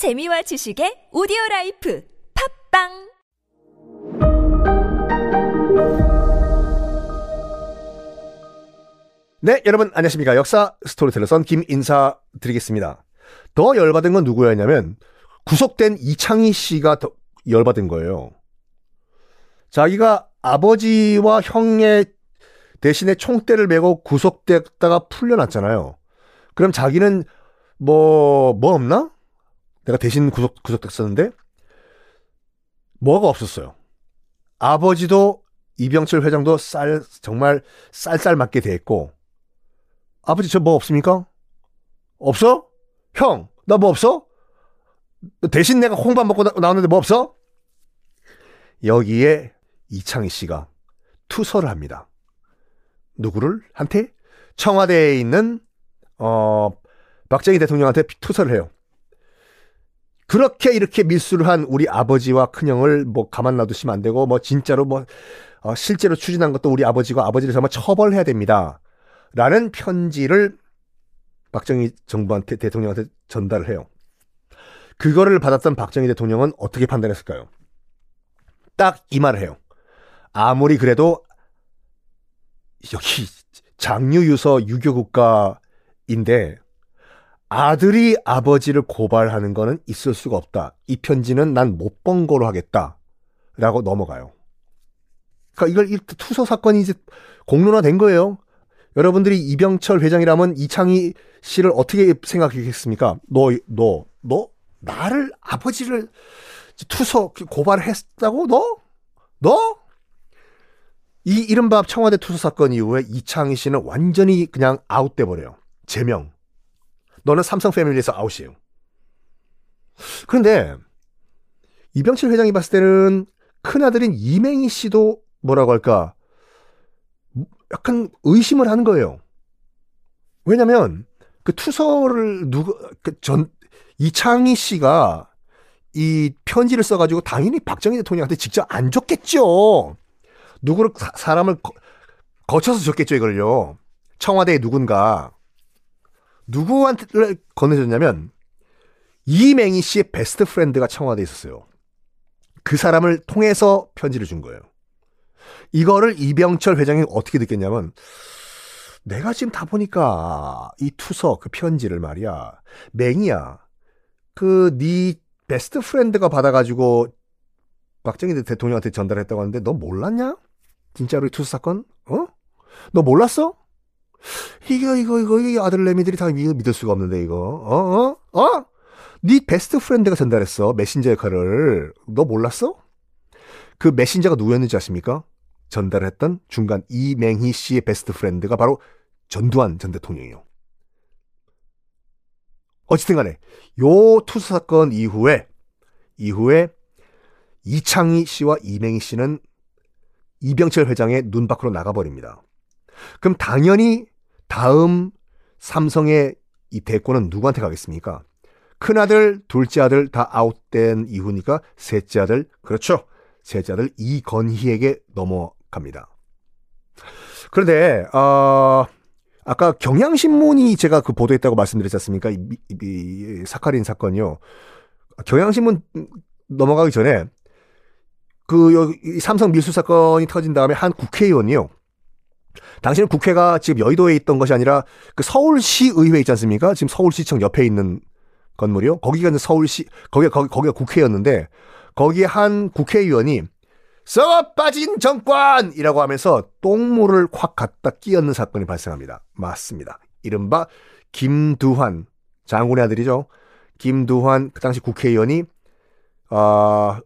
재미와 지식의 오디오 라이프 팟빵 네, 여러분 안녕하십니까. 역사 스토리텔러 썬킴 인사 드리겠습니다. 더 열받은 건 누구였냐면 구속된 이창희 씨가 더 열받은 거예요. 자기가 아버지와 형의 대신에 총대를 메고 구속됐다가 풀려났잖아요. 그럼 자기는 뭐, 뭐 없나? 내가 대신 구속, 구속됐었는데? 뭐가 없었어요. 아버지도 이병철 회장도 쌀, 정말 쌀쌀 맞게 됐고, 아버지 저 뭐 없습니까? 없어? 형, 나 뭐 없어? 대신 내가 홍밥 먹고 나, 나오는데 뭐 없어? 여기에 이창희 씨가 투서를 합니다. 누구를? 한테? 청와대에 있는, 어, 박정희 대통령한테 투서를 해요. 그렇게 이렇게 밀수를 한 우리 아버지와 큰형을 뭐 가만 놔두시면 안 되고, 뭐 진짜로 뭐, 어, 실제로 추진한 것도 우리 아버지가 아버지를 정말 처벌해야 됩니다. 라는 편지를 박정희 정부한테 대통령한테 전달을 해요. 그거를 받았던 박정희 대통령은 어떻게 판단했을까요? 딱 이 말을 해요. 아무리 그래도 여기 장유유서 유교 국가인데 아들이 아버지를 고발하는 거는 있을 수가 없다. 이 편지는 난 못 본 거로 하겠다. 라고 넘어가요. 그러니까 이걸 투서 사건이 이제 공론화된 거예요. 여러분들이 이병철 회장이라면 이창희 씨를 어떻게 생각하겠습니까? 너, 너, 너, 나를, 아버지를 투서 고발을 했다고? 너? 너? 이 이른바 청와대 투서 사건 이후에 이창희 씨는 완전히 그냥 아웃돼 버려요. 제명. 너는 삼성 패밀리에서 아웃이에요. 그런데 이병철 회장이 봤을 때는 큰아들인 이맹희 씨도 뭐라고 할까? 약간 의심을 하는 거예요. 왜냐면 그 투서를 누구 그전 이창희 씨가 이 편지를 써가지고 당연히 박정희 대통령한테 직접 안 줬겠죠. 누구를 사람을 거, 쳐서 줬겠죠 이걸요. 청와대에 누군가 누구한테 건네줬냐면 이맹희 씨의 best friend가 청와대에 있었어요. 그 사람을 통해서 편지를 준 거예요. 이거를 이병철 회장이 어떻게 느꼈냐면 내가 지금 다 보니까 이 투서 그 편지를 말이야 맹희야 그 네 best friend가 받아가지고 박정희 대통령한테 전달했다고 하는데 너 몰랐냐? 진짜로 이 투서 사건? 어? 너 몰랐어? 이거 이거 이거 이 아들내미들이 다 믿을 수가 없는데 이거 어 어? 어? 네 best friend가 전달했어 메신저 역할을 너 몰랐어? 그 메신저가 누구였는지 아십니까? 전달했던 중간 이맹희 씨의 best friend가 바로 전두환 전 대통령이요. 어쨌든 간에 요 투서 사건 이후에 이후에 이창희 씨와 이맹희 씨는 이병철 회장의 눈 밖으로 나가버립니다. 그럼 당연히 다음 삼성의 이 대권은 누구한테 가겠습니까? 큰아들, 둘째 아들 다 아웃된 이후니까 셋째 아들, 그렇죠. 셋째 아들 이건희에게 넘어갑니다. 그런데, 어, 아까 경향신문이 제가 그 보도했다고 말씀드렸지 않습니까? 이, 이, 이 사카린 사건이요. 경향신문 넘어가기 전에 그 여기 삼성 밀수 사건이 터진 다음에 한 국회의원이요. 당시는 국회가 지금 여의도에 있던 것이 아니라 그 서울시 의회 있지 않습니까? 지금 서울시청 옆에 있는 건물이요. 거기가 이제 서울시 거기가 거기 거기가 국회였는데 거기에 한 국회의원이 썩어 빠진 정권이라고 하면서 똥물을 확 갖다 끼얹는 사건이 발생합니다. 맞습니다. 이른바 김두환 장군의 아들이죠. 김두환 그 당시 국회의원이 아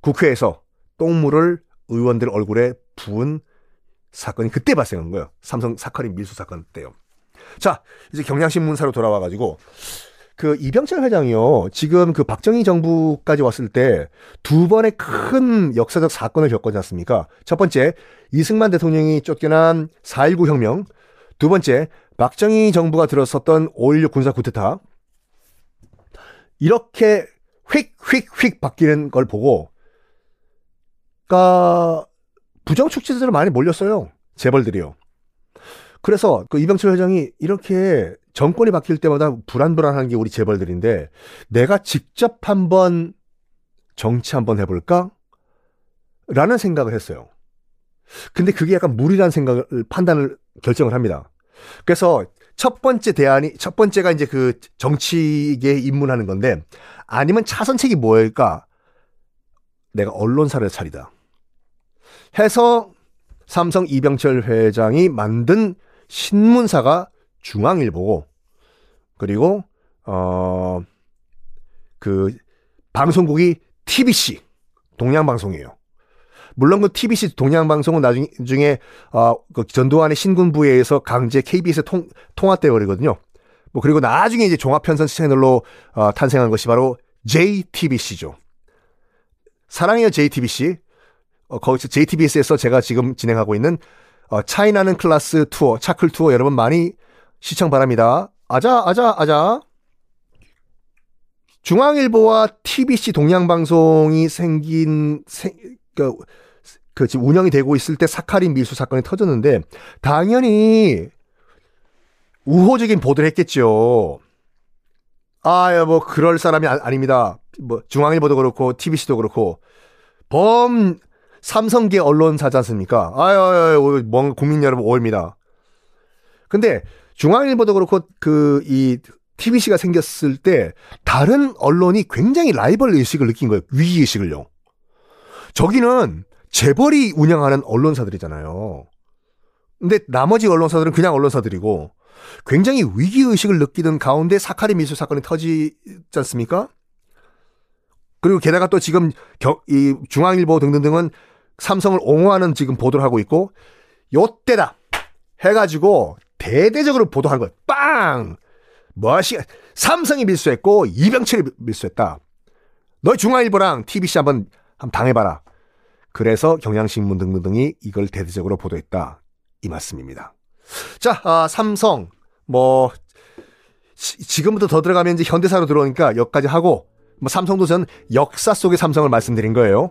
국회에서 똥물을 의원들 얼굴에 부은 사건이 그때 발생한 거예요. 삼성 사카린 밀수 사건 때요. 자, 이제 경향신문사로 돌아와 가지고 그 이병철 회장이요. 지금 그 박정희 정부까지 왔을 때 두 번의 큰 역사적 사건을 겪었지 않습니까? 첫 번째, 이승만 대통령이 쫓겨난 4.19 혁명. 두 번째, 박정희 정부가 들어섰던 5.16 군사 쿠데타. 이렇게 휙휙휙 바뀌는 걸 보고, 그니까, 부정 축제들을 많이 몰렸어요. 재벌들이요. 그래서 그 이병철 회장이 이렇게 정권이 바뀔 때마다 불안불안한 게 우리 재벌들인데 내가 직접 한번 정치 한번 해볼까? 라는 생각을 했어요. 근데 그게 약간 무리란 생각을 판단을 결정을 합니다. 그래서 첫 번째 대안이 첫 번째가 이제 그 정치계에 입문하는 건데 아니면 차선책이 뭐일까? 내가 언론사를 차리다. 해서 삼성 이병철 회장이 만든 신문사가 중앙일보고 그리고 어 그 방송국이 TBC 동양방송이에요. 물론 그 TBC 동양방송은 나중에 어, 그 전두환의 신군부에서 강제 KBS에 통, 통합돼 버리거든요. 뭐 그리고 나중에 이제 종합편성 채널로 어, 탄생한 것이 바로 JTBC죠. 사랑해요 JTBC. 어, 거기서 JTBC에서 제가 지금 진행하고 있는 어, 차이나는 클라스 투어, 차클 투어 여러분 많이 시청 바랍니다. 아자, 아자, 아자. 중앙일보와 TBC 동양방송이 생긴, 생, 그, 그 지금 운영이 되고 있을 때 사카린 밀수 사건이 터졌는데, 당연히 우호적인 보도를 했겠죠. 아, 뭐, 그럴 사람이 아, 닙니다 뭐, 중앙일보도 그렇고, TBC도 그렇고, 범, 삼성계 언론사지 않습니까? 아유, 아유, 뭔 국민 여러분 오입니다. 근데 중앙일보도 그렇고 그 이 TBC가 생겼을 때 다른 언론이 굉장히 라이벌 의식을 느낀 거예요. 위기 의식을요. 저기는 재벌이 운영하는 언론사들이잖아요. 근데 나머지 언론사들은 그냥 언론사들이고 굉장히 위기 의식을 느끼는 가운데 사카리 미수 사건이 터지지 않습니까? 그리고 게다가 또 지금 겨, 이 중앙일보 등등등은 삼성을 옹호하는 지금 보도를 하고 있고 요때다 해가지고 대대적으로 보도한 거 빵! 뭐시 삼성이 밀수했고 이병철이 밀수했다. 너 중앙일보랑 TBC 한번 한번 당해봐라. 그래서 경향신문 등등등이 이걸 대대적으로 보도했다. 이 말씀입니다. 자, 아, 삼성 뭐 지, 금부터 더 들어가면 이제 현대사로 들어오니까 여기까지 하고 뭐 삼성도 전 역사 속의 삼성을 말씀드린 거예요.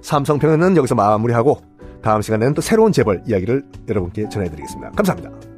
삼성평은 여기서 마무리하고 다음 시간에는 또 새로운 재벌 이야기를 여러분께 전해드리겠습니다. 감사합니다.